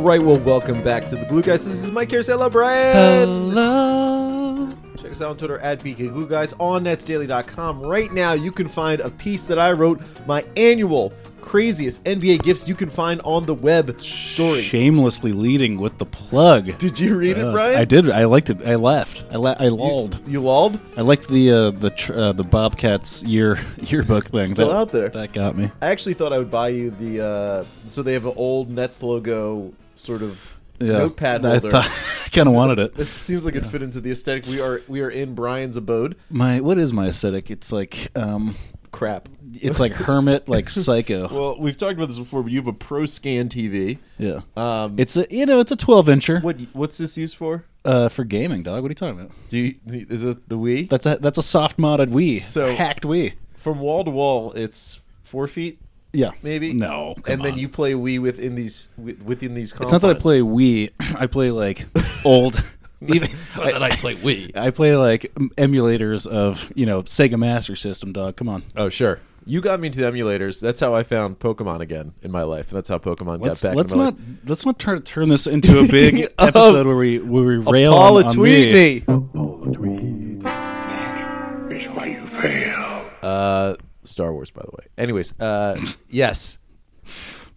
Right, well, welcome back to the Glue Guys. This is Mike here. Say hello, Brian. Hello. Check us out on Twitter at BK Glue Guys on netsdaily.com. Right now, you can find a piece that I wrote, my annual craziest NBA gifts you can find on the web story. Shamelessly leading with the plug. Did you read it, Uh, Brian? I did. I liked it. I laughed. I la- I lolled. You lolled? I liked the uh, the tr- uh, the Bobcats year yearbook thing. Still that, out there. That got me. I actually thought I would buy you the. Uh, so they have an old Nets logo sort of Yeah. notepad I, thought, I kind of wanted it. It seems like it fit into the aesthetic. We are we are in Brian's abode. My what is my aesthetic? It's like um, Crap. it's like hermit, like psycho. Well, we've talked about this before, but you have a Pro Scan TV. Yeah. Um, It's a you know it's a twelve incher what what's this used for? uh, for gaming, dog. What are you talking about? Do you, is it the Wii? That's a that's a soft modded Wii. So- hacked Wii. From wall to wall, it's four feet, Yeah, maybe. No, come and then on. you play Wii within these within these. It's not that I play Wii. I play like old. even It's not that I play Wii. I play like emulators of you know Sega Master System. Dog, come on. Oh sure, you got me into the emulators. That's how I found Pokemon again in my life. That's how Pokemon Let's got back. let's in my not life. let's not try to turn this into a big episode where we where we rail Paula on, on tweet me. Apollo tweet. That is why you fail. Uh, Star Wars, by the way. Anyways, uh, yes,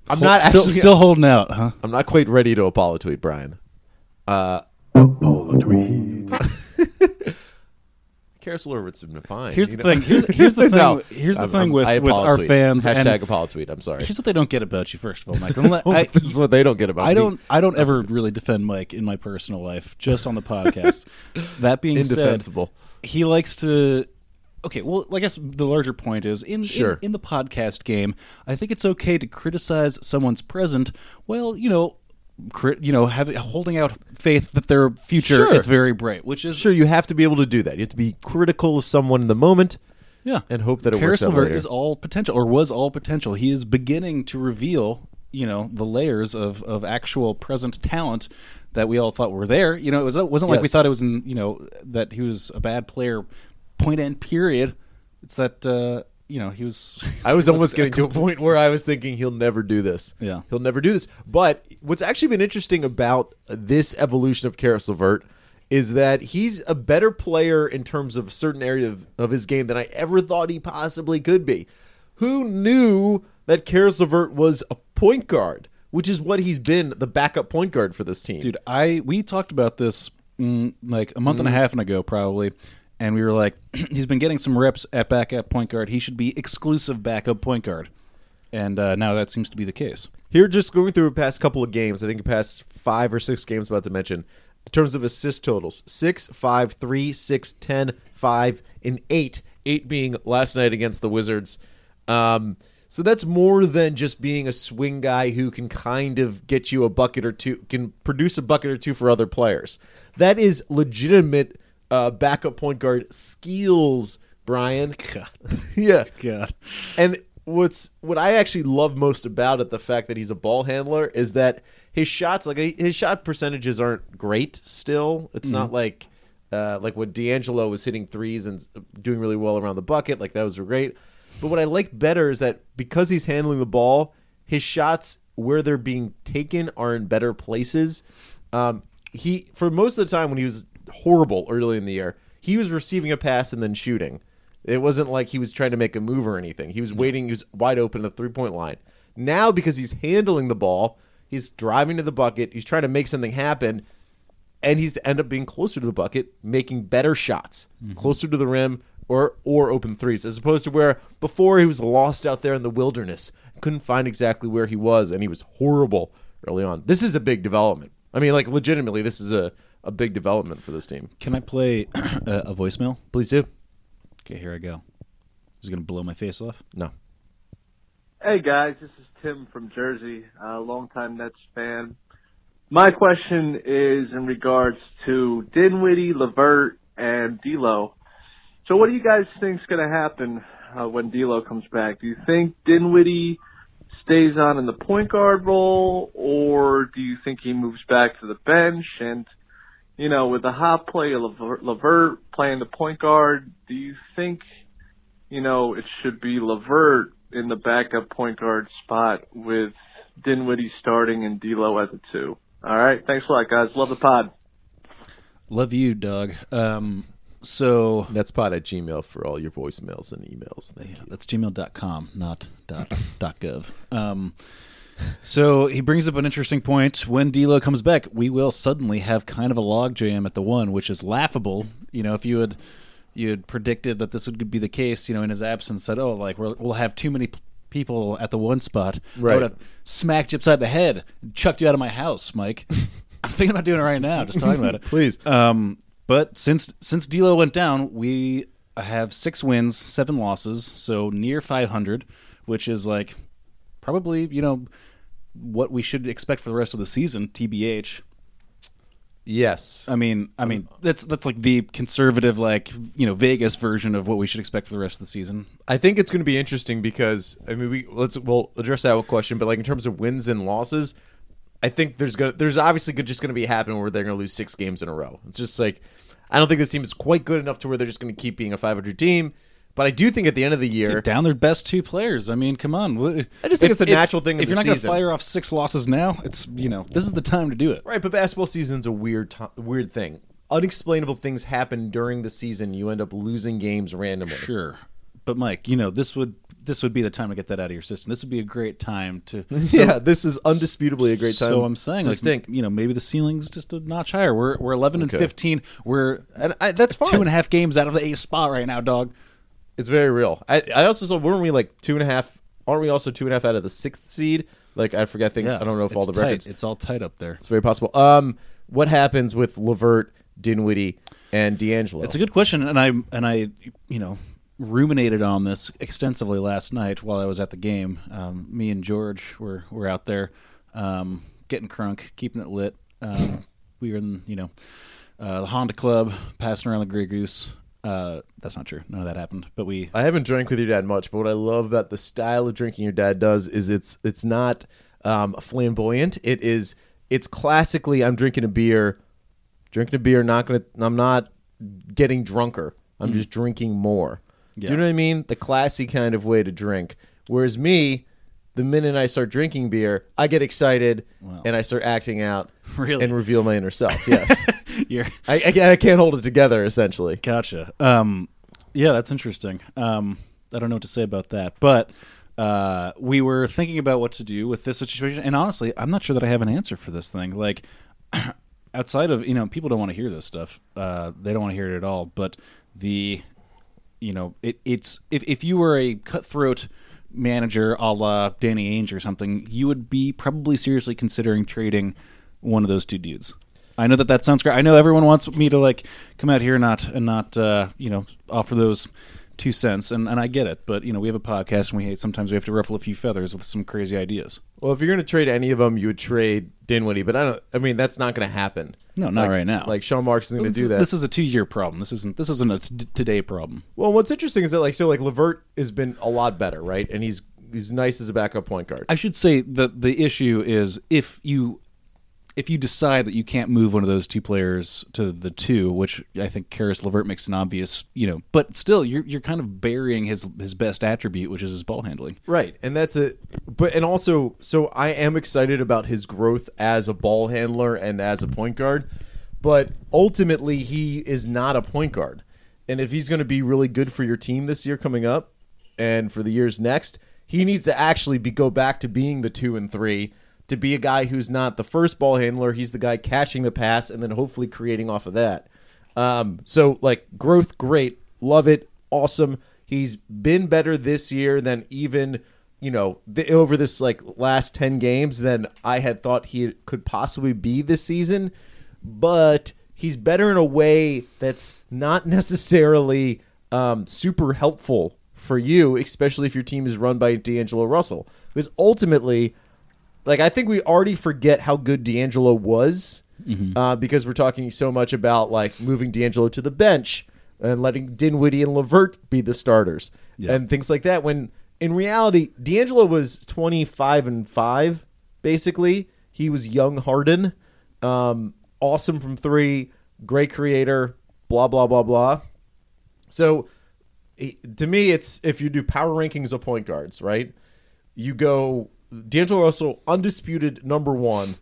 I'm Hold- not still actually. still holding out, huh? I'm not quite ready to Apollo tweet Brian. Apollo tweet. Carousel Orbit's been fine. Here's the know? thing. Here's here's the thing. No, here's the I'm- thing I'm- with I with Apollo our tweet. fans. Hashtag and Apollo tweet. I'm sorry. here's what they don't get about you. First of all, Mike. Unle- I, this is what they don't get about I me. don't. I don't ever really defend Mike in my personal life, just on the podcast. that being said, Indefensible. he likes to. Okay, well, I guess the larger point is in, Sure. in in the podcast game. I think it's okay to criticize someone's present. Well, you know, you know, having holding out faith that their future Sure. is very bright, which is Sure, you have to be able to do that. You have to be critical of someone in the moment. yeah, and hope that it Caris works out later. is all potential, or was all potential. He is beginning to reveal, you know, the layers of, of actual present talent that we all thought were there. You know, it was it wasn't like we thought it was in, you know, that he was a bad player. Point end. Period. It's that uh, you know he was. I was almost getting to a point where I was thinking he'll never do this. Yeah. He'll never do this. But what's actually been interesting about this evolution of Caris LeVert is that he's a better player in terms of a certain area of, of his game than I ever thought he possibly could be. Who knew that Caris LeVert was a point guard, which is what he's been, the backup point guard for this team. dude. I we talked about this mm, like a month and a half ago, probably, and we were like, he's been getting some reps at backup point guard. He should be exclusive backup point guard, and uh, now that seems to be the case. Here, just going through the past couple of games, I think the past five or six games about to mention, in terms of assist totals, six, five, three, six, ten, five, and eight. Eight being last night against the Wizards. Um, so that's more than just being a swing guy who can kind of get you a bucket or two, can produce a bucket or two for other players. That is legitimate uh, backup point guard skills, Brian. yeah. God. And what's what I actually love most about it, the fact that he's a ball handler, is that his shots, like his shot percentages, aren't great. Still, it's not like uh, like when D'Angelo was hitting threes and doing really well around the bucket. Like that was great. But what I like better is that because he's handling the ball, his shots where they're being taken are in better places. Um, he for most of the time when he was horrible early in the year, he was receiving a pass and then shooting. It wasn't like he was trying to make a move or anything. He was waiting. He was wide open at the three point line. Now because he's handling the ball, he's driving to the bucket. He's trying to make something happen, and he's end up being closer to the bucket, making better shots, mm-hmm. closer to the rim, or or open threes, as opposed to where before he was lost out there in the wilderness, couldn't find exactly where he was, and he was horrible early on. This is a big development. I mean, like legitimately, this is a a big development for this team. Can I play a, a voicemail? Please do. Okay, here I go. Is it going to blow my face off? No. Hey guys, this is Tim from Jersey, a longtime Nets fan. My question is in regards to Dinwiddie, Levert, and D'Lo. So, what do you guys think is going to happen uh, when D'Lo comes back? Do you think Dinwiddie stays on in the point guard role, or do you think he moves back to the bench? And you know, with the hot play of Levert, Levert playing the point guard, do you think you know, it should be Levert in the backup point guard spot with Dinwiddie starting and D'Lo as a two. All right, thanks a lot, guys. Love the pod. Love you, Doug. Um, so That's pod at Gmail for all your voicemails and emails. Thank you. that's gmail.com, not dot, dot gov. Um, so he brings up an interesting point. When D'Lo comes back, we will suddenly have kind of a logjam at the one, which is laughable. You know, if you had you had predicted that this would be the case, you know, in his absence, said, "Oh, like we're, we'll have too many p- people at the one spot," I Right. would have smacked you upside the head, and chucked you out of my house, Mike. I'm thinking about doing it right now, just talking about it. Please. Um, but since since D'Lo went down, we have six wins, seven losses, so near 500, which is like probably you know what we should expect for the rest of the season. Tbh. Yes. I mean, I mean that's that's like the conservative, like you know Vegas version of what we should expect for the rest of the season. I think it's going to be interesting because I mean we let's we'll address that question, but like in terms of wins and losses, I think there's going to there's obviously just going to be happening where they're going to lose six games in a row. It's just like I don't think this team is quite good enough to where they're just going to keep being a 500 team. But I do think at the end of the year, Down their best two players. I mean, come on. I just think it's a natural thing in If you're not going to fire off six losses now, it's you know this is the time to do it. right? But basketball season's a weird to- weird thing. Unexplainable things happen during the season. You end up losing games randomly. Sure, but Mike, you know this would this would be the time to get that out of your system. This would be a great time to. yeah, this is undisputably a great time. So I'm saying, like, stink. you know, maybe the ceiling's just a notch higher. We're we're 11 and 15. We're and I, that's fine. two and a half games out of the eighth spot right now, dog. It's very real. I, I also saw weren't we like two and a half? Aren't we also two and a half out of the sixth seed? Like I forget. I think I don't know if all it's the tight. records. It's all tight up there. It's very possible. Um, what happens with LeVert, Dinwiddie, and D'Angelo? It's a good question, and I and I, you know, ruminated on this extensively last night while I was at the game. Um, me and George were were out there, um, getting crunk, keeping it lit. Um, we were in, you know, uh, the Honda Club, passing around the Grey Goose. Uh, that's not true. None of that happened. But we I haven't drank with your dad much, but what I love about the style of drinking your dad does is it's it's not um, flamboyant. It is it's classically I'm drinking a beer, drinking a beer. Not gonna. I'm not getting drunker. I'm just drinking more. Do Yeah. you know what I mean? The classy kind of way to drink. Whereas me, the minute I start drinking beer, I get excited and I start acting out Really? and reveal my inner self. Yes, you're I, I, I can't hold it together. Essentially, Gotcha. Um, yeah, that's interesting. Um, I don't know what to say about that, but uh, we were thinking about what to do with this situation, and honestly, I'm not sure that I have an answer for this thing. Like, outside of you know, people don't want to hear this stuff. Uh, they don't want to hear it at all. But the, you know, it, it's if if you were a cutthroat manager a la Danny Ainge or something, you would be probably seriously considering trading one of those two dudes. I know that that sounds great. I know everyone wants me to like come out here and not and not uh, you know offer those two cents, and, and I get it. But you know we have a podcast, and we sometimes we have to ruffle a few feathers with some crazy ideas. Well, if you're going to trade any of them, you would trade Dinwiddie, but I don't. I mean, that's not going to happen. No, not Like- right now. Like Sean Marks is going to do that. This is a two year problem. This isn't this isn't a t- today problem. well, what's interesting is that like so like Levert has been a lot better, right? And he's he's nice as a backup point guard. I should say that the issue is if you if you decide that you can't move one of those two players to the two, which I think Caris Levert makes an obvious, you know, but still you're you're kind of burying his his best attribute, which is his ball handling. Right, and that's it. But and also, so I am excited about his growth as a ball handler and as a point guard. But ultimately, he is not a point guard. And if he's going to be really good for your team this year coming up, and for the years next, he needs to actually be go back to being the two and three to be a guy who's not the first ball handler. He's the guy catching the pass and then hopefully creating off of that. Um, so like growth, great, love it, awesome. He's been better this year than even you know the, over this like last ten games than I had thought he could possibly be this season. But he's better in a way that's not necessarily um, super helpful for you, especially if your team is run by D'Angelo Russell. Because ultimately, like I think we already forget how good D'Angelo was uh, because we're talking so much about like moving D'Angelo to the bench and letting Dinwiddie and LeVert be the starters and things like that. When in reality, D'Angelo was twenty five and five. Basically, he was young Harden, um, awesome from three, great creator, blah blah blah blah. So to me, it's if you do power rankings of point guards, right? You go D'Angelo Russell, undisputed number one.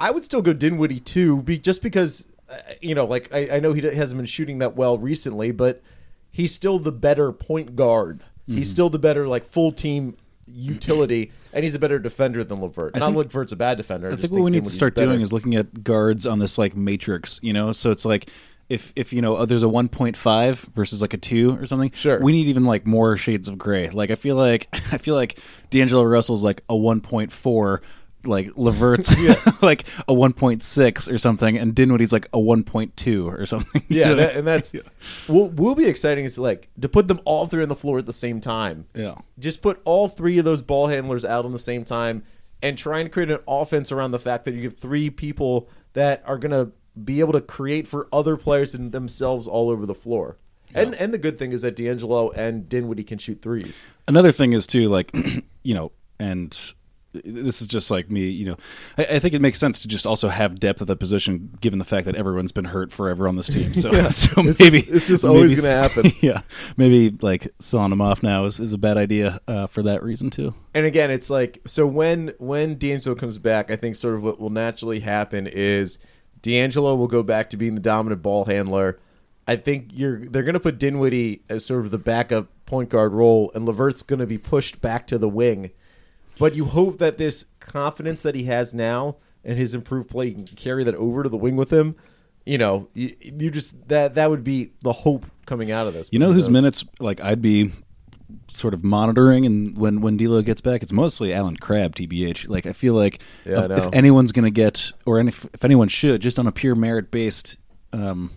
I would still go Dinwiddie too, be, just because uh, you know, like I, I know he hasn't been shooting that well recently, but he's still the better point guard. Mm-hmm. He's still the better like full team utility, and he's a better defender than Levert. Not think- Levert's a bad defender. I think what we need to start doing is looking at guards on this like matrix, you know. So it's like if if you know uh, there's a 1.5 versus like a two or something. Sure. we need even like more shades of gray. Like I feel like I feel like D'Angelo Russell's like a 1.4. Like Levert's like a 1.6 or something, and Dinwiddie's like a 1.2 or something. You Yeah, know? that, and that's yeah. will will be exciting. Is like to put them all three on the floor at the same time. Yeah. just put all three of those ball handlers out on the same time and try and create an offense around the fact that you have three people that are going to be able to create for other players and themselves all over the floor. And and the good thing is that D'Angelo and Dinwiddie can shoot threes. Another thing is too, like, you know, and this is just like me, you know, I, I think it makes sense to just also have depth at that position, given the fact that everyone's been hurt forever on this team. So, yeah. so It's maybe just- it's just always gonna happen. Yeah, maybe like selling them off now is, is a bad idea uh, for that reason too. And again, it's like so when when D'Angelo comes back, I think sort of what will naturally happen is D'Angelo will go back to being the dominant ball handler. I think you're they're going to put Dinwiddie as sort of the backup point guard role, and LeVert's going to be pushed back to the wing. But you hope that this confidence that he has now and his improved play can carry that over to the wing with him. You know, you, you just that that would be the hope coming out of this. You know whose minutes like I'd be sort of monitoring, and when when D'Lo gets back, it's mostly Allen Crabbe, tbh. Like I feel like Yeah, if, if anyone's going to get, or any, if anyone should, just on a pure merit based, um,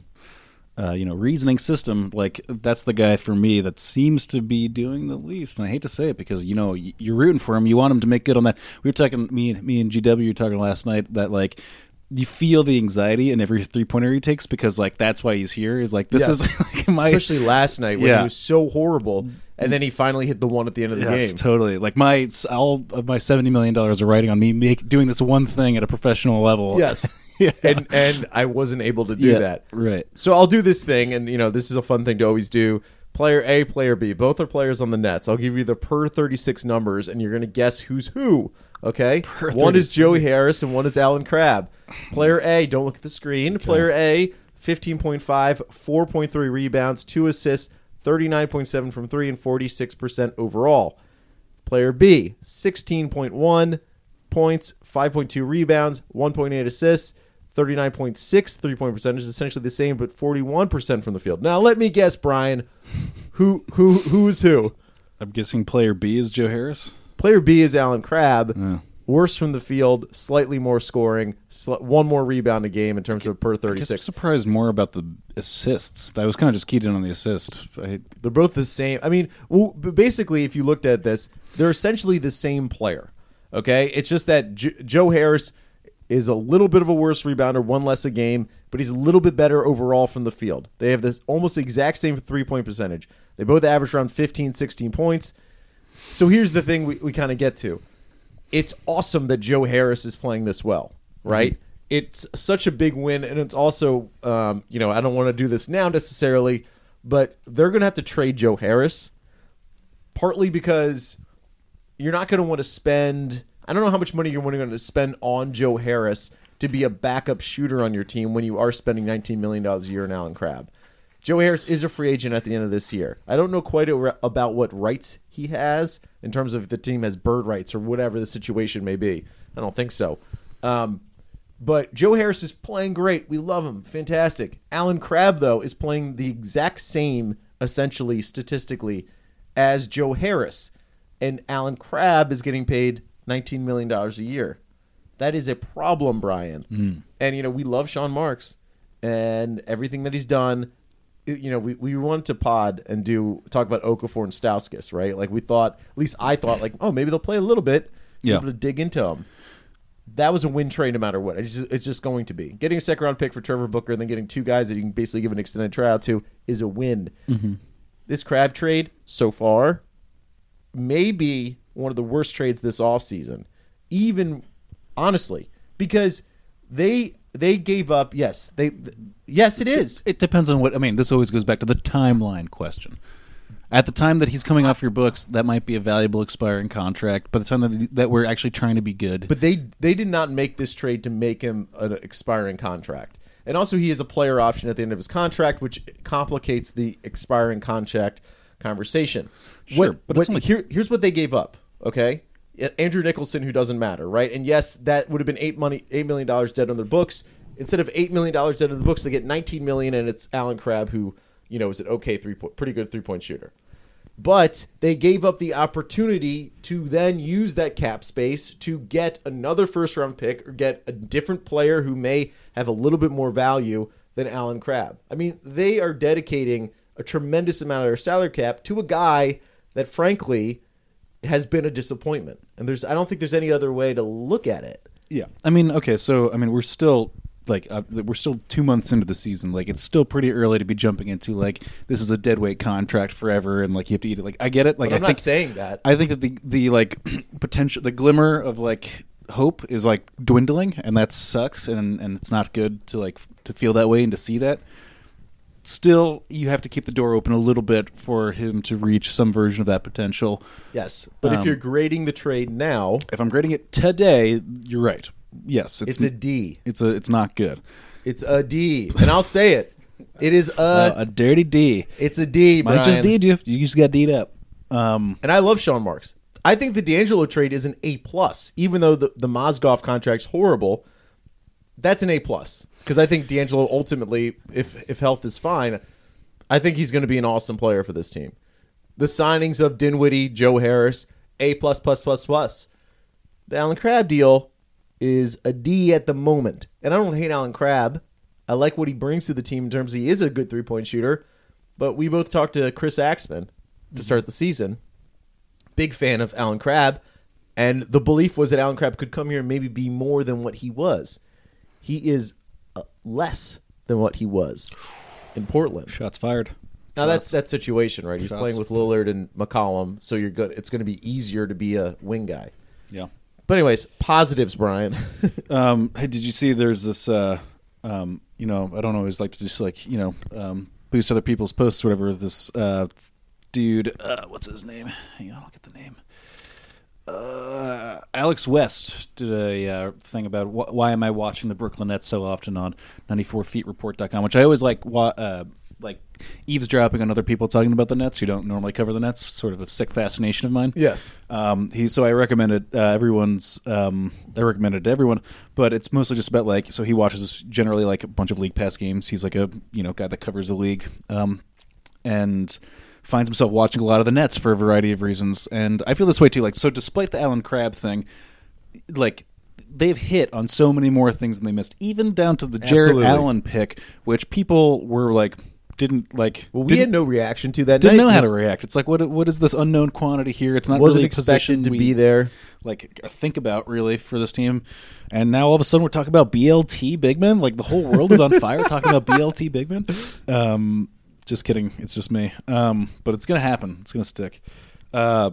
uh, you know, reasoning system, like that's the guy for me that seems to be doing the least. And I hate to say it because you know you're rooting for him, you want him to make good on that. We were talking, me and me and GW were talking last night that like. You feel the anxiety in every three pointer he takes because, like, that's why he's here. Is like this is like my especially last night when Yeah. he was so horrible, and then he finally hit the one at the end of the Yes, game. totally. Like my all of my seventy million dollars are riding on me make, doing this one thing at a professional level. Yes, yeah. and and I wasn't able to do Yeah, that. right. So I'll do this thing, and you know this is a fun thing to always do. Player A, player B, both are players on the Nets. I'll give you the per thirty six numbers, and you're going to guess who's who. Okay, one is Joey Harris, and one is Allen Crabbe. Player A, don't look at the screen. Player A, 15.5, 4.3 rebounds, two assists, 39.7 from three, and 46% overall. Player B, 16.1 points, 5.2 rebounds, 1.8 assists, 39.6 three point percentage, essentially the same, but 41% from the field. Now, let me guess, Brian, who who who's who? I'm guessing player B is Joe Harris. Player B is Allen Crabbe. Yeah. Worse from the field, slightly more scoring, sl- one more rebound a game in terms of per I guess I'm 36. surprised more about the assists. I was kind of just keyed in on the assist. I, They're both the same. I mean, well, b- basically, if you looked at this, they're essentially the same player. Okay, it's just that J- Joe Harris is a little bit of a worse rebounder, one less a game, but he's a little bit better overall from the field. They have this almost the exact same three point percentage. They both average around 15, 16 points. So here's the thing we, we kind of get to. It's awesome that Joe Harris is playing this well, right? It's such a big win, and it's also, um, you know, I don't want to do this now necessarily, but they're going to have to trade Joe Harris, partly because you're not going to want to spend. I don't know how much money you're going to spend on Joe Harris to be a backup shooter on your team when you are spending 19 million dollars a year on Allen Crabbe. Joe Harris is a free agent at the end of this year. I don't know quite about what rights he has in terms of the team has bird rights or whatever the situation may be. I don't think so. Um, but Joe Harris is playing great. We love him. Fantastic. Allen Crabbe, though, is playing the exact same, essentially, statistically, as Joe Harris. And Allen Crabbe is getting paid $19 million a year. That is a problem, Brian. And, you know, we love Sean Marks and everything that he's done. You know, we, we wanted to pod and do talk about Okafor and Stauskas, right? Like we thought, at least I thought, like, oh, maybe they'll play a little bit, Yeah. able to dig into them that was a win trade no matter what. It's just, it's just going to be. Getting a second round pick for Trevor Booker and then getting two guys that you can basically give an extended tryout to is a win. Mm-hmm. This Crabbe trade so far may be one of the worst trades this offseason. Even honestly, because they they gave up, yes, they yes it is. it depends on what I mean. This always goes back to the timeline question. At the time that he's coming off your books, that might be a valuable expiring contract. By the time that, that we're actually trying to be good, But they they did not make this trade to make him an expiring contract. And also he has a player option at the end of his contract, which complicates the expiring contract conversation. Sure, What- but it's only- here, here's what they gave up. Okay, Andrew Nicholson, who doesn't matter, right? And yes, that would have been eight money, eight million dollars dead on their books. Instead of eight million dollars dead on the books, they get nineteen million, and it's Allen Crabbe, who you know is an okay three point, pretty good three point shooter. But they gave up the opportunity to then use that cap space to get another first round pick or get a different player who may have a little bit more value than Allen Crabbe. I mean, they are dedicating a tremendous amount of their salary cap to a guy that, frankly, has been a disappointment. And there's, I don't think there's any other way to look at it. Yeah, I mean, okay, so I mean, we're still like uh, we're still two months into the season. Like, it's still pretty early to be jumping into like this is a deadweight contract forever, and like you have to eat it. Like, I get it. Like, I'm I not think saying that. I think that the the like potential, the glimmer of like hope is like dwindling, and that sucks, and and it's not good to like to feel that way and to see that. Still, you have to keep the door open a little bit for him to reach some version of that potential. yes. But if Um, you're grading the trade now, If I'm grading it today, you're right. Yes, it's it's a D. it's a it's not good. It's a D. And I'll say it. It is a, Uh, a dirty D. it's a D, Might Brian. just D'd you. You just got D'd up. Um, And I love Sean Marks. I think the D'Angelo trade is an A plus, even though the the Mozgov contract's horrible. That's an A plus because I think D'Angelo ultimately, if if health is fine, I think he's going to be an awesome player for this team. The signings of Dinwiddie, Joe Harris, A plus plus plus plus. The Allen Crabbe deal is a D at the moment, and I don't hate Allen Crabbe. I like what he brings to the team in terms of he is a good three point shooter. But we both talked to Chris Axman to start the season big fan of Allen Crabbe, and the belief was that Allen Crabbe could come here and maybe be more than what he was. He is less than what he was in Portland. shots fired. Now that's that situation, right? He's Shots. playing with Lillard and McCollum, so you're good. It's going to be easier to be a wing guy. Yeah. But anyways, positives, Brian. Um, hey, did you see? There's this. Uh, um, you know, I don't always like to just like you know um, boost other people's posts or whatever. This uh, dude, uh, what's his name? Hang on, I'll get the name. Uh, Alex West did a uh, thing about wh- why am I watching the Brooklyn Nets so often on 94feetreport.com, which I always like. Wa- uh, like eavesdropping on other people talking about the Nets who don't normally cover the Nets, sort of a sick fascination of mine. yes. Um, he so I recommended uh, everyone's. Um, I recommended it to everyone, but it's mostly just about like so he watches generally like a bunch of league pass games. He's like a you know guy that covers the league, um, and finds himself watching a lot of the Nets for a variety of reasons. And I feel this way too. Like so, despite the Allen Crabbe thing, like they've hit on so many more things than they missed, even down to the Jarrett Absolutely. Allen pick, which people were like didn't like. Well, we had no reaction to that. didn't night know how to react. It's like what what is this unknown quantity here? It's not Wasn't really a expected to we, be there. Like think about really for this team, and now all of a sudden we're talking about BLT Bigman. Like the whole world is on fire talking about BLT Bigman. Um, just kidding. It's just me. Um, but it's gonna happen. It's gonna stick. Uh,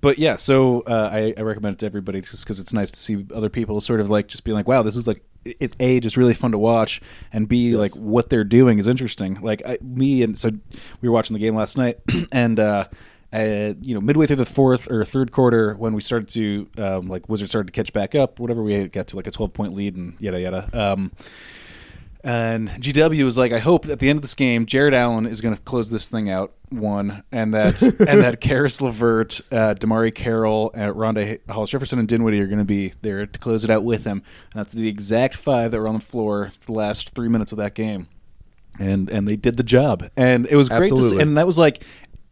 but yeah, so uh, I, I recommend it to everybody just because it's nice to see other people sort of like just being like, wow, this is like it's a just really fun to watch, and b like what they're doing is interesting. Like I, me and so we were watching the game last night, and uh, uh, you know midway through the fourth or third quarter when we started to um, like Wizards started to catch back up, whatever we got to like a twelve point lead and yada yada. Um, and GW was like, I hope at the end of this game, Jarrett Allen is going to close this thing out one, and that and that Caris Levert, uh, DeMarre Carroll, uh, Rondae Hollis Jefferson, and Dinwiddie are going to be there to close it out with him. And that's the exact five that were on the floor the last three minutes of that game, and and they did the job, and it was great. To see, and that was like,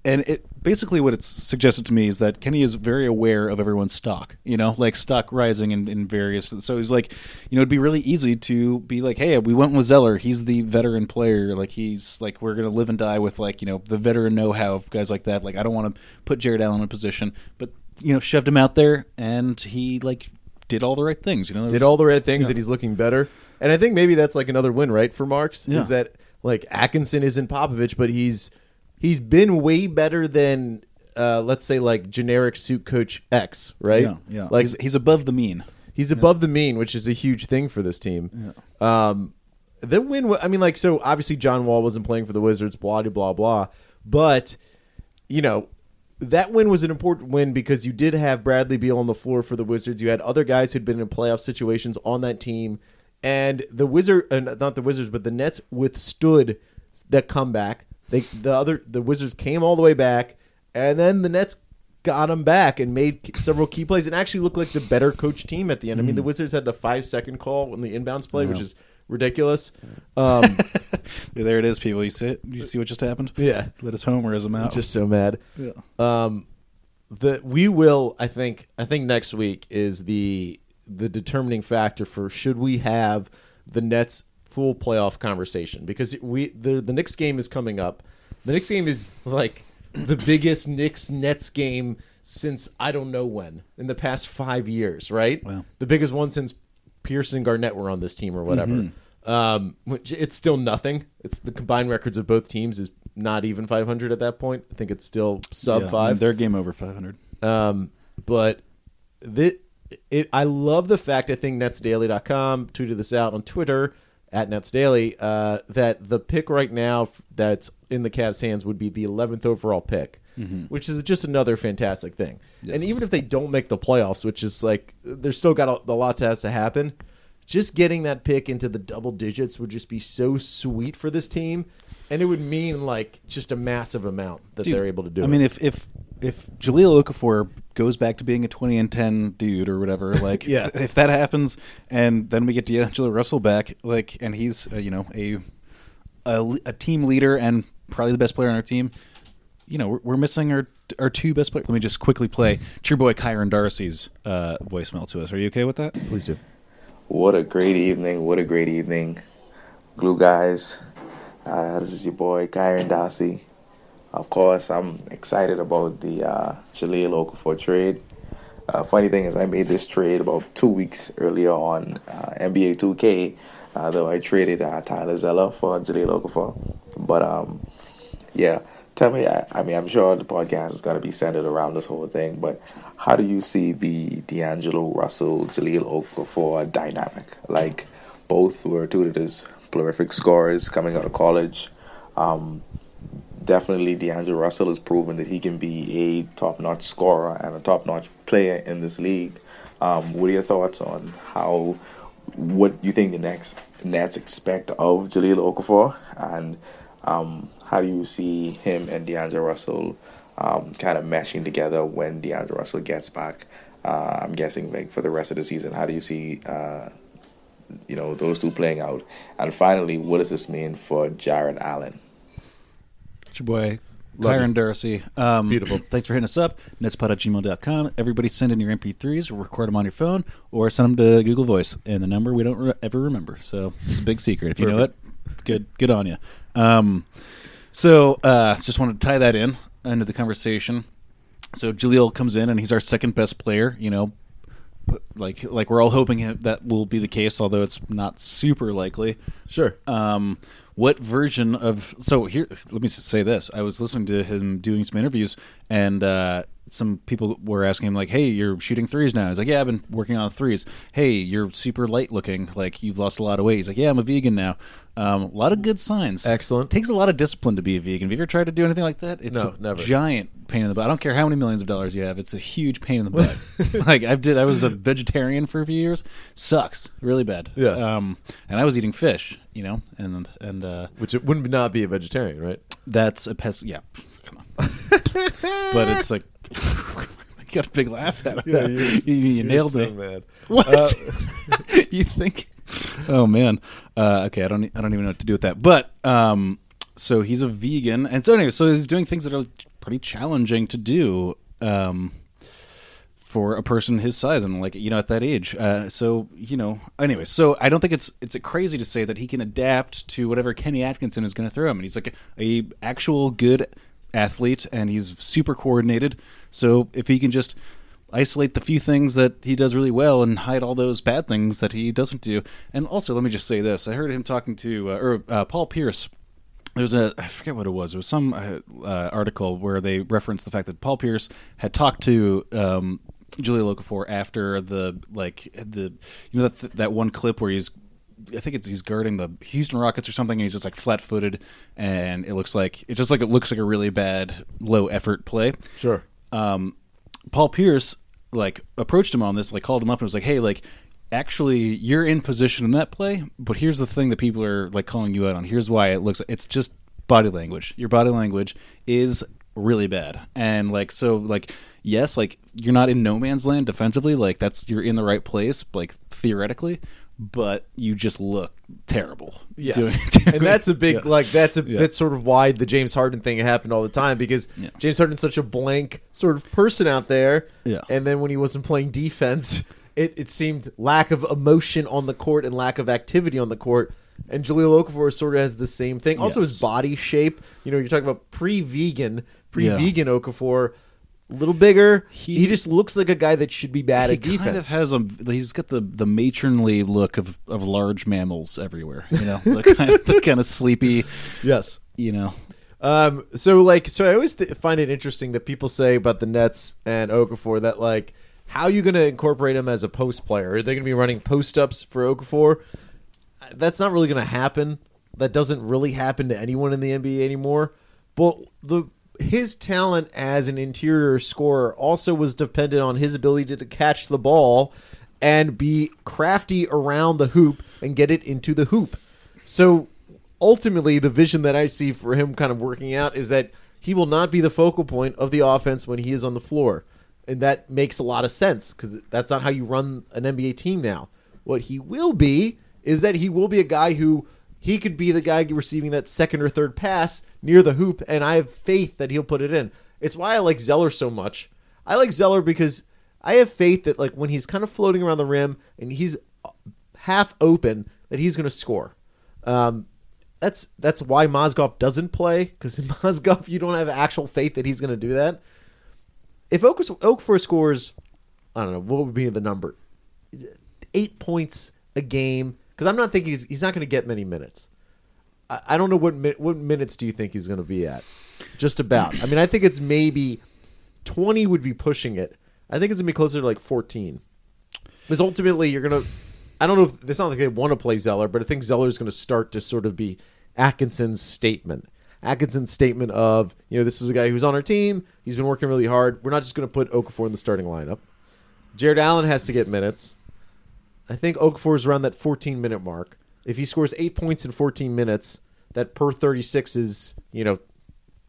and it basically what it's suggested to me is that Kenny is very aware of everyone's stock. You know, like stock rising in, in various. So he's like, you know, it'd be really easy to be like, hey, we went with Zeller. He's the veteran player. Like he's like we're gonna live and die with like you know the veteran know how of guys like that. Like I don't want to put Jarrett Allen in a position, but you know, shoved him out there, and he like did all the right things. You know, did was- all the right things and he's looking better. And I think maybe that's like another win, right, for Marks Yeah. is that like Atkinson isn't Popovich, but he's he's been way better than uh, let's say like generic suit coach X, right? yeah, yeah. Like he's, he's above the mean. He's above the mean, which is a huge thing for this team. Yeah. Um, the win. I mean, like, so obviously John Wall wasn't playing for the Wizards. Blah blah blah blah. But you know, that win was an important win because you did have Bradley Beal on the floor for the Wizards. You had other guys who'd been in playoff situations on that team, and the Wizard, uh, not the Wizards, but the Nets withstood that comeback. They the other the Wizards came all the way back, and then the Nets got them back and made several key plays and actually looked like the better coach team at the end. I mean, the Wizards had the five second call in the inbounds play, which is ridiculous. Um, yeah, there it is, people. You see it? You see what just happened? Yeah. Let us homerism out. just so mad. Yeah. Um, the we will. I think. I think next week is the the determining factor for should we have the Nets full playoff conversation because we the the Knicks game is coming up. The Knicks game is like the biggest Knicks Nets game since I don't know when in the past five years, right? Wow. The biggest one since Pierce and Garnett were on this team or whatever. Um, which it's still nothing. It's the combined records of both teams is not even 500 at that point. I think it's still sub Yeah, five. They're game over 500. Um, but the, it, I love the fact I think netsdaily.com tweeted this out on Twitter at netsdaily uh, that the pick right now that's in the Cavs' hands would be the 11th overall pick, which is just another fantastic thing. And even if they don't make the playoffs, which is like there's still got a, a lot to has to happen. Just getting that pick into the double digits would just be so sweet for this team, and it would mean like just a massive amount that Dude, they're able to do. I it. mean, if if if Jahlil Okafor goes back to being a twenty and ten dude or whatever, like Yeah. if that happens, and then we get D'Angelo Russell back, like, and he's uh, you know a, a a team leader and probably the best player on our team. You know, we're, we're missing our our two best players. Let me just quickly play Cheer Boy Kyron Darcy's uh, voicemail to us. Are you okay with that? please do. What a great evening. What a great evening. Glue guys. Uh, this is your boy, Kyron Darcy. Of course, I'm excited about the uh, Jahlil Okafor trade. Uh, funny thing is, I made this trade about two weeks earlier on uh, NBA 2K, uh, though I traded uh, Tyler Zeller for Jahlil Okafor. But um, yeah, tell me, I, I mean, I'm sure the podcast is going to be centered around this whole thing, but how do you see the D'Angelo Russell, Jahlil Okafor dynamic? Like, both were touted as prolific scorers coming out of college. Um, definitely, D'Angelo Russell has proven that he can be a top notch scorer and a top notch player in this league. Um, what are your thoughts on how, what you think the next Nets expect of Jahlil Okafor? And um, how do you see him and D'Angelo Russell um, kind of meshing together when D'Angelo Russell gets back? Uh, I'm guessing like for the rest of the season. How do you see uh, you know those two playing out? And finally, what does this mean for Jarrett Allen? It's your boy, Love Kyron you. Darcy. Um, Beautiful. Thanks for hitting us up. Netspot at gmail.com. Everybody send in your MP3s or record them on your phone or send them to Google Voice. And the number we don't re- ever remember. So it's a big secret. If you know it, good, good on you. Um, so uh, just wanted to tie that in into the conversation. So Jahlil comes in and he's our second best player. You know, like like we're all hoping that will be the case, although it's not super likely. Sure. Um, what version of so here? Let me say this: I was listening to him doing some interviews, and uh, some people were asking him like, "Hey, you're shooting threes now." He's like, "Yeah, I've been working on threes." Hey, you're super light looking, like you've lost a lot of weight. He's like, "Yeah, I'm a vegan now." Um, a lot of good signs. Excellent. Takes a lot of discipline to be a vegan. Have you ever tried to do anything like that? It's No, a never. giant pain in the butt. I don't care how many millions of dollars you have. It's a huge pain in the butt. like I did, I was a vegetarian for a few years. Sucks, really bad. Yeah. Um, and I was eating fish, you know, and and uh, Which it wouldn't not be a vegetarian, right? that's a pest. Yeah, come on. but it's like you got a big laugh at Yeah, that. you're- you, you You're nailed so me. mad. What? Uh, you think? Oh man. Uh, okay, I don't. I don't even know what to do with that. But um, so he's a vegan, and so anyway, so he's doing things that are pretty challenging to do. Um, for a person his size and like you know at that age uh, so you know anyway so i don't think it's it's crazy to say that he can adapt to whatever kenny atkinson is going to throw him and he's like a, a actual good athlete and he's super coordinated. So if he can just isolate the few things that he does really well and hide all those bad things that he doesn't do. And also let me just say this. I heard him talking to uh, or uh, paul pierce. There was a I forget what it was. It was some uh, uh, article where they referenced the fact that Paul Pierce had talked to um, Jahlil Okafor after the like the you know that that one clip where he's I think it's he's guarding the Houston Rockets or something, and he's just like flat footed, and it looks like it's just like it looks like a really bad low effort play. Sure. Um, Paul Pierce like approached him on this, like called him up and was like, "Hey, like." Actually, you're in position in that play, but here's the thing that people are like calling you out on. Here's why it looks. It's just body language. Your body language is really bad, and like so, like yes, like you're not in no man's land defensively. Like that's you're in the right place, like theoretically, but you just look terrible. Yes. doing- and that's a big Yeah. like that's a Yeah. that's sort of why the James Harden thing happened all the time because Yeah. James Harden's such a blank sort of person out there. Yeah. And then when he wasn't playing defense, it, it seemed lack of emotion on the court and lack of activity on the court. And Jahlil Okafor sort of has the same thing. Also, Yes. his body shape. You know, you're talking about pre-vegan, pre-vegan Okafor, a little bigger. He, He- just looks like a guy that should be bad at defense. He kind of has a he's got the the matronly look of of large mammals everywhere. You know, the kind of, the kind of sleepy. yes. You know, Um, so like, so I always th- find it interesting that people say about the Nets and Okafor that like, how are you going to incorporate him as a post player? Are they going to be running post ups for Okafor? That's not really going to happen. That doesn't really happen to anyone in the NBA anymore. But the his talent as an interior scorer also was dependent on his ability to, catch the ball and be crafty around the hoop and get it into the hoop. So ultimately, the vision that I see for him kind of working out is that he will not be the focal point of the offense when he is on the floor. And that makes a lot of sense because that's not how you run an NBA team now. What he will be is that he will be a guy who he could be the guy receiving that second or third pass near the hoop, and I have faith that he'll put it in. It's why I like Zeller so much. I like Zeller because I have faith that like when he's kind of floating around the rim and he's half open, that he's going to score. Um, that's that's why Mozgov doesn't play because Mozgov you don't have actual faith that he's going to do that. If Oak Okafor scores, I don't know what would be the number, eight points a game because I'm not thinking he's he's not going to get many minutes. I, I don't know what mi- what minutes do you think he's going to be at? Just about. I mean, I think it's maybe twenty would be pushing it. I think it's gonna be closer to like fourteen. Because ultimately, you're gonna. I don't know if it's not like they want to play Zeller, but I think Zeller is going to start to sort of be Atkinson's statement. Atkinson's statement of, you know, this is a guy who's on our team. He's been working really hard. We're not just going to put Okafor in the starting lineup. Jarrett Allen has to get minutes. I think Okafor is around that 14 minute mark. If he scores eight points in 14 minutes, that per 36 is, you know,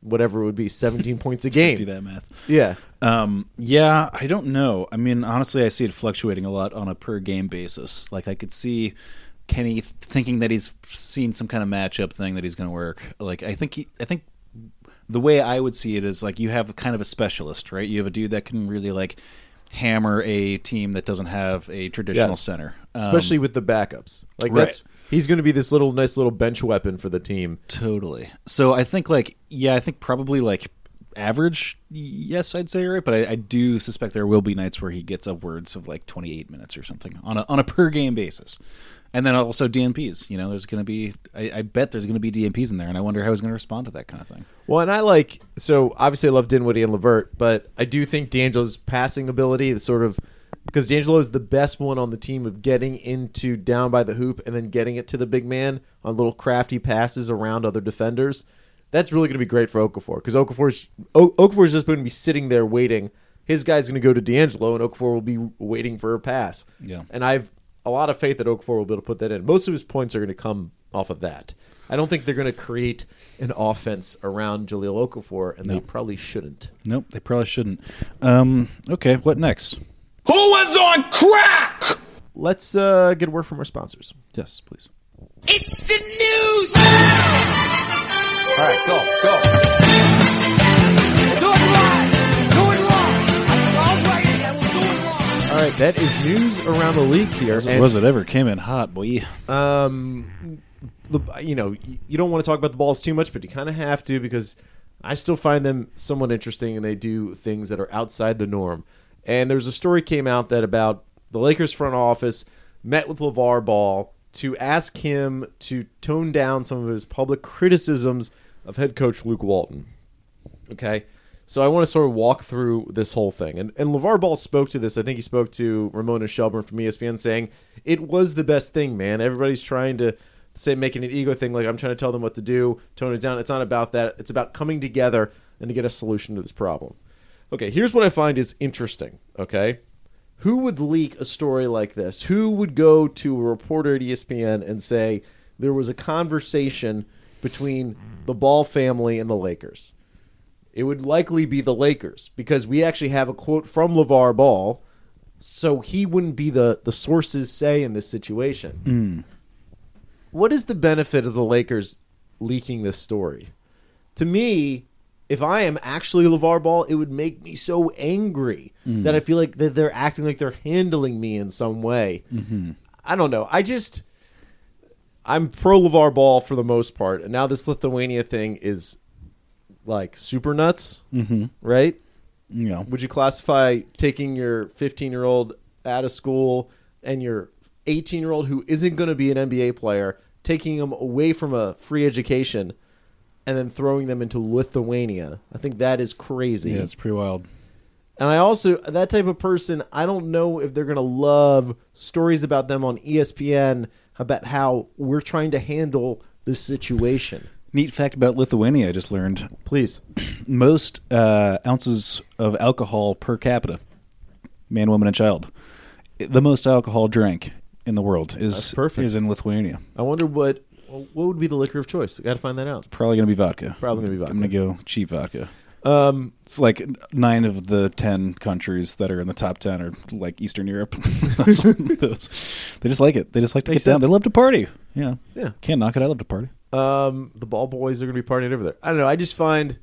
whatever it would be, 17 points a game. do that math. Yeah. Um, yeah, I don't know. I mean, honestly, I see it fluctuating a lot on a per game basis. Like, I could see Kenny thinking that he's seen some kind of matchup thing that he's going to work. Like, I think he, I think the way I would see it is like you have kind of a specialist, right? You have a dude that can really like hammer a team that doesn't have a traditional Yes. center, Um, Especially with the backups. Like, right. that's. He's going to be this little nice little bench weapon for the team. Totally. So I think like yeah, I think probably like average. Yes, I'd say right, but I, I do suspect there will be nights where he gets upwards of like 28 minutes or something on a on a per game basis. And then also DNPs. You know, there's going to be. I, I bet there's going to be DNPs in there, and I wonder how he's going to respond to that kind of thing. Well, and I like so obviously I love Dinwiddie and Levert, but I do think D'Angelo's passing ability, the sort of because D'Angelo is the best one on the team of getting into down by the hoop and then getting it to the big man on little crafty passes around other defenders. That's really going to be great for Okafor because Okafor's o- Okafor's just going to be sitting there waiting. His guy's going to go to D'Angelo, and Okafor will be waiting for a pass. Yeah. and I've a lot of faith that Okafor will be able to put that in. Most of his points are going to come off of that. I don't think they're going to create an offense around Jahlil Okafor, and they probably shouldn't. Nope, they probably shouldn't. Um, okay, what next? Who was on crack? Let's uh, get a word from our sponsors. Yes, please. It's the news! All right, go, go. All right, that is news around the league here. Was, and, was it ever came in hot, boy? Um, the, you know, you don't want to talk about the balls too much, but you kind of have to because I still find them somewhat interesting, and they do things that are outside the norm. And there's a story came out that about the Lakers front office met with LeVar Ball to ask him to tone down some of his public criticisms of head coach Luke Walton. Okay, So I want to sort of walk through this whole thing. And and LeVar Ball spoke to this. I think he spoke to Ramona Shelburne from ESPN saying it was the best thing, man. Everybody's trying to say making an ego thing like I'm trying to tell them what to do, tone it down. It's not about that. It's about coming together and to get a solution to this problem. Okay, here's what I find is interesting, okay? Who would leak a story like this? Who would go to a reporter at ESPN and say there was a conversation between the Ball family and the Lakers? It would likely be the Lakers because we actually have a quote from LeVar Ball, so he wouldn't be the, the sources say in this situation. Hmm. What is the benefit of the Lakers leaking this story? To me, if I am actually LeVar Ball, it would make me so angry hmm. that I feel like that they're acting like they're handling me in some way. Mm-hmm. I don't know. I just I'm pro LeVar Ball for the most part, and now this Lithuania thing is like super nuts, mm-hmm. right? Yeah. Would you classify taking your 15 year old out of school and your 18 year old who isn't going to be an NBA player, taking them away from a free education and then throwing them into Lithuania? I think that is crazy. yeah, it's pretty wild. And I also that type of person, I don't know if they're gonna love stories about them on ESPN about how we're trying to handle this situation. Neat fact about Lithuania I just learned. Please. Most uh, ounces of alcohol per capita, man, woman, and child. The most alcohol drank in the world is That's perfect. is in Lithuania. I wonder what what would be the liquor of choice. Got to find that out. Probably going to be vodka. Probably gonna be vodka. I'm going to go cheap vodka. Um, It's like nine of the ten countries that are in the top ten are like Eastern Europe. Those- those- they just like it. They just like to Makes get down. sense. They love to party. Yeah, Yeah. Can't knock it. I love to party. Um, the ball boys are going to be partying over there. I don't know. I just find,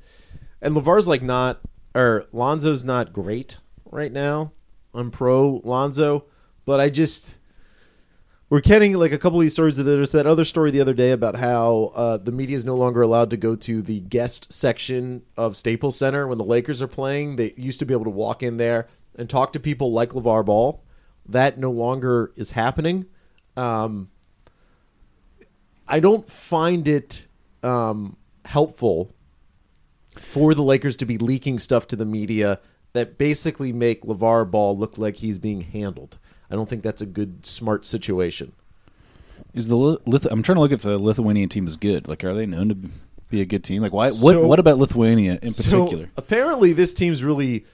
and LeVar's like not, or Lonzo's not great right now. I'm pro Lonzo, but I just we're getting like a couple of these stories. There's that other story the other day about how uh, the media is no longer allowed to go to the guest section of Staples Center when the Lakers are playing. They used to be able to walk in there and talk to people like LeVar Ball. That no longer is happening. Um, I don't find it um, helpful for the Lakers to be leaking stuff to the media that basically make LeVar Ball look like he's being handled. I don't think that's a good, smart situation. Is the Lith- I'm trying to look if the Lithuanian team is good. Like, are they known to be a good team? Like, why? So- what? What about Lithuania in particular? So apparently, this team's really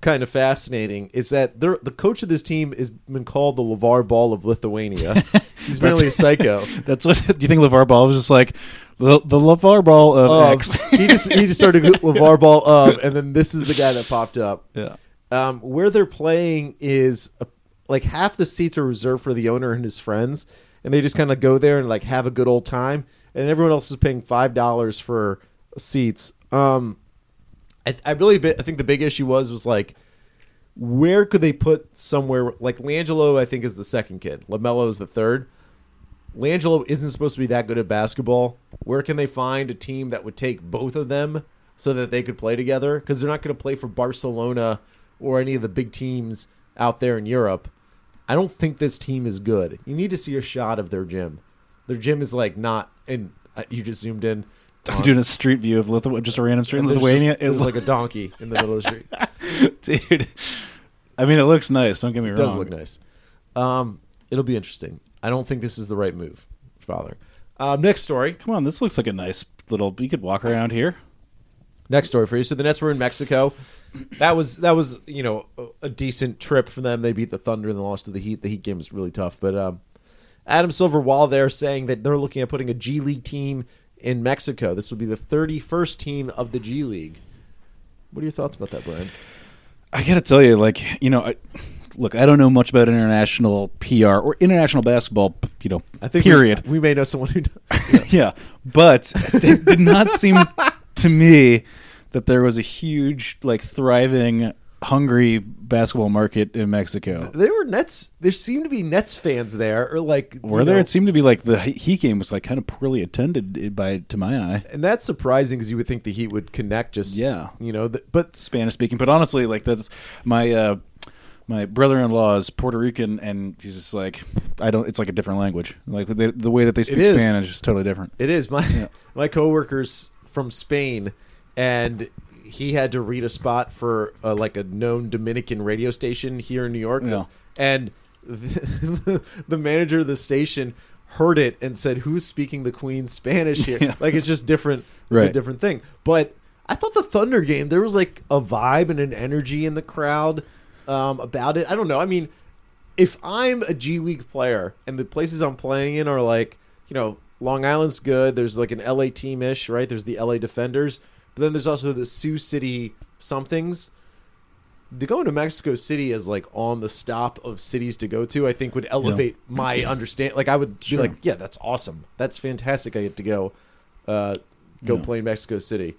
kind of fascinating. Is that the coach of this team has been called the LeVar Ball of Lithuania. he's apparently a psycho. That's what. Do you think LeVar Ball was just like the the LeVar Ball of X? he just he just started LeVar Ball of, and then this is the guy that popped up. yeah. um, where they're playing is uh like half the seats are reserved for the owner and his friends, and they just kind of go there and like have a good old time, and everyone else is paying five dollars for seats. Um, I, I really, I think the big issue was was like, where could they put somewhere like LiAngelo? I think is the second kid. LaMelo is the third. LiAngelo isn't supposed to be that good at basketball. Where can they find a team that would take both of them so that they could play together? Because they're not going to play for Barcelona or any of the big teams out there in Europe. I don't think this team is good. You need to see a shot of their gym. Their gym is like not, and uh, you just zoomed in. I'm doing a street view of Lithuania, just a random street in Lithuania. just- there's like a donkey in the middle of the street. dude. I mean, it looks nice. Don't get me wrong. It wrong. does look nice. Um, it'll be interesting. I don't think this is the right move, Father. Um, next story. Come on, this looks like a nice little. You could walk around here. Next story for you. So the Nets were in Mexico. That was that was you know a, decent trip for them. They beat the Thunder and they lost to the Heat. The Heat game was really tough. But um, Adam Silver, while they're saying that they're looking at putting a G League team in Mexico, this would be the 31st team of the G League. What are your thoughts about that, Brian? I gotta tell you, like you know, I, look, I don't know much about international PR or international basketball. You know, I think period. We, we may know someone who. does. yeah, but it did not seem to me that there was a huge, like, thriving, hungry basketball market in Mexico. There were Nets. There seemed to be Nets fans there, or like Were there? know- It seemed to be like the Heat game was like kind of poorly attended by to my eye. and that's surprising because you would think the Heat would connect. Just Yeah. you know. th- but Spanish speaking, but honestly, like that's my uh, my brother-in-law is Puerto Rican, and he's just like I don't. It's like a different language. Like the, the way that they speak is. Spanish is totally different. It is my my coworkers from Spain, and he had to read a spot for uh, like a known Dominican radio station here in New York, Yeah. and the, the manager of the station heard it and said, "Who's speaking the Queen's Spanish here?" Yeah. Like it's just different. It's a different thing. But I thought the Thunder game there was like a vibe and an energy in the crowd um, about it. I don't know. I mean, if I'm a G League player and the places I'm playing in are like, you know, Long Island's good. There's like an LA team ish, right? There's the LA Defenders, but then there's also the Sioux City somethings. To go into Mexico City as like on the stop of cities to go to, I think would elevate my understand. Like I would Sure. be like, yeah, that's awesome. That's fantastic. I get to go, uh, go Yeah. play in Mexico City.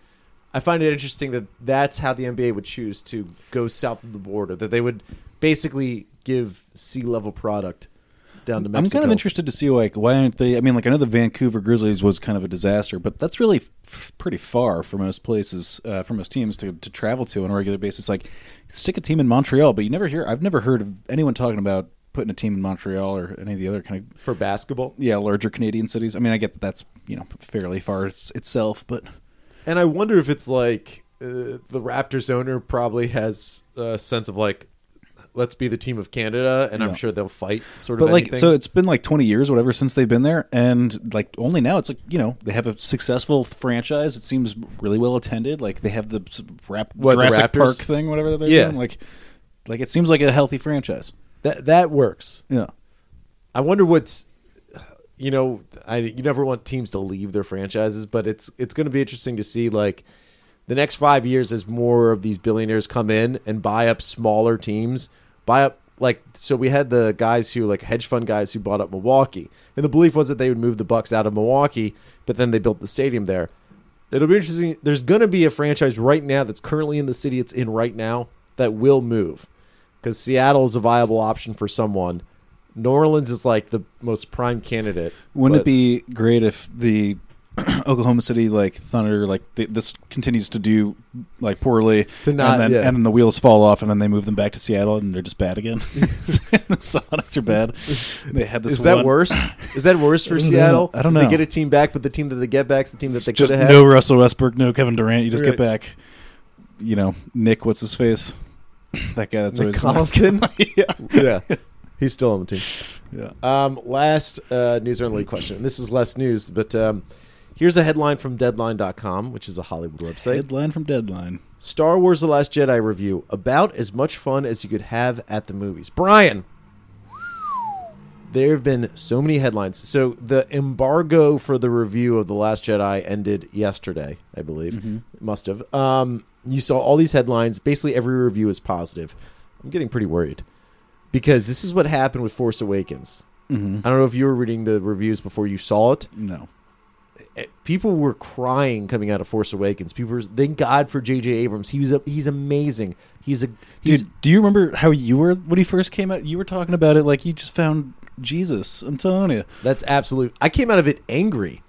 I find it interesting that that's how the NBA would choose to go south of the border. That they would basically give sea level product down to Mexico. I'm kind of interested to see like why aren't they? I mean, like I know the Vancouver Grizzlies was kind of a disaster, but that's really f- pretty far for most places, uh, for most teams to, to travel to on a regular basis. Like stick a team in Montreal, but you never hear. I've never heard of anyone talking about putting a team in Montreal or any of the other kind of for basketball. yeah larger Canadian cities. I mean, I get that that's you know fairly far it's, itself, but And I wonder if it's like uh, the Raptors owner probably has a sense of like, let's be the team of Canada, and I'm sure they'll fight. Sort But of like, anything. so it's been like twenty years, whatever, since they've been there, and like only now it's like you know they have a successful franchise. It seems really well attended. Like they have the rap What, Jurassic Raptors? Park thing, whatever they're Yeah. doing. Like, like it seems like a healthy franchise. that that works. Yeah, I wonder what's you know I you never want teams to leave their franchises, but it's it's going to be interesting to see like the next five years as more of these billionaires come in and buy up smaller teams, buy up like so we had the guys who like hedge fund guys who bought up Milwaukee, and the belief was that they would move the Bucks out of Milwaukee, but then they built the stadium there. It'll be interesting. There's going to be a franchise right now that's currently in the city it's in right now that will move because Seattle is a viable option for someone. New Orleans is like the most prime candidate. wouldn't but- it be great if the Oklahoma City like Thunder like th- this continues to do like poorly, To not- and then yeah. and then the wheels fall off, and then they move them back to Seattle, and they're just bad again. the Sonics are bad. They had this. Is that one- worse? Is that worse for I don't know. Seattle? I don't know. They get a team back, but the team that they get back is the team that they could just have had. no Russell Westbrook, no Kevin Durant. You just Right. get back, you know, Nick. What's his face? that guy. That's Nick always Collison? yeah, yeah, he's still on the team. yeah. Um, last uh, news only question. This is less news, but um, here's a headline from Deadline.com, which is a Hollywood website. Headline from Deadline. Star Wars: The Last Jedi review about as much fun as you could have at the movies. Brian, there have been so many headlines. So the embargo for the review of The Last Jedi ended yesterday, I believe. It must have. Um, you saw all these headlines. Basically, every review is positive. I'm getting pretty worried because this is what happened with Force Awakens. Mm-hmm. I don't know if you were reading the reviews before you saw it No. Eh, people were crying coming out of Force Awakens. People were thank God for J.J. Abrams. He was a, he's amazing. He's a he's Dude, do you remember how you were when he first came out? You were talking about it like you just found Jesus. I'm telling you. that's absolute. I came out of it angry.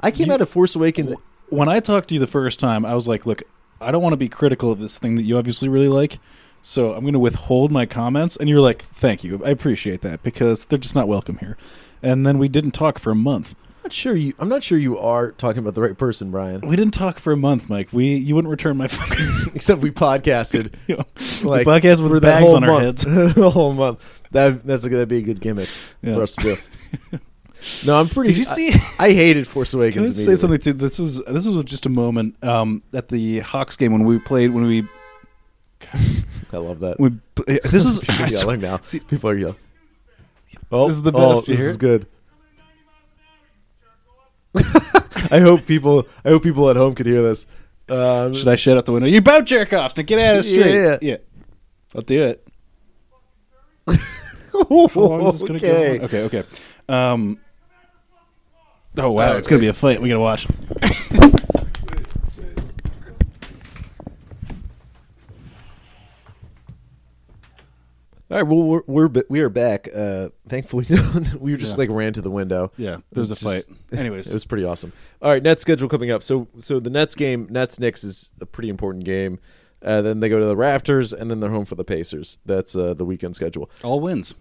I came You- out of Force Awakens. When I talked to you the first time, I was like, "Look, I don't want to be critical of this thing that you obviously really like, so I'm going to withhold my comments." And you're like, "Thank you, I appreciate that because they're just not welcome here." And then we didn't talk for a month. Not sure you. I'm not sure you are talking about the right person, Brian. We didn't talk for a month, Mike. We you wouldn't return my phone. Except we podcasted you know, like the podcast with bags whole on our month. heads. the whole month. That that's a, that'd be a good gimmick Yeah. for us to do. No, I'm pretty. Did you see- I, I hated Force Can Awakens. I say something too? This was this was just a moment um, at the Hawks game when we played when we I love that. we this is People are yelling now. People are yelling. Oh, This is the oh, best, you this is good. I hope people. I hope people at home could hear this. Um, Should I shut out the window? You bout jerk offs. Now get out of the street. Yeah. yeah. I'll do it. How long is this gonna okay. go? on? Okay, okay. Um, oh wow, it's gonna be a fight. We gotta watch. All right. Well, we're we're we are back. Uh, thankfully, we were just Yeah. like ran to the window. Yeah, there was a Just- fight. Anyways, It was pretty awesome. All right, Nets schedule coming up. So so the Nets game, Nets Knicks is a pretty important game. Uh, then they go to the Raptors, and then they're home for the Pacers. That's uh, the weekend schedule. all wins.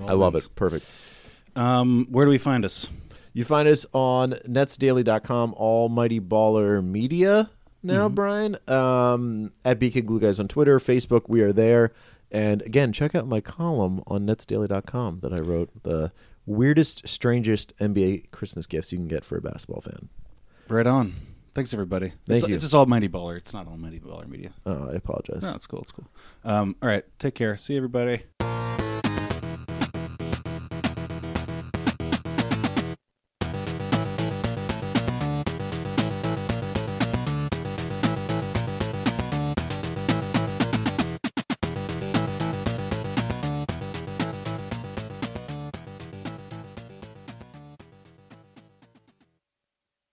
All I love wins. it. Perfect. Um, where do we find us? You find us on netsdaily.com, Almighty Baller Media. now, Brian. Um, at BK Glue Guys on Twitter, Facebook, we are there. And again, check out my column on netsdaily.com that I wrote the weirdest, strangest NBA Christmas gifts you can get for a basketball fan. Right on. Thanks, everybody. Thank it's, you. It's just Almighty Baller. It's not Almighty Baller Media. Oh, I apologize. No, it's cool. It's cool. Um, all right. Take care. See you, everybody.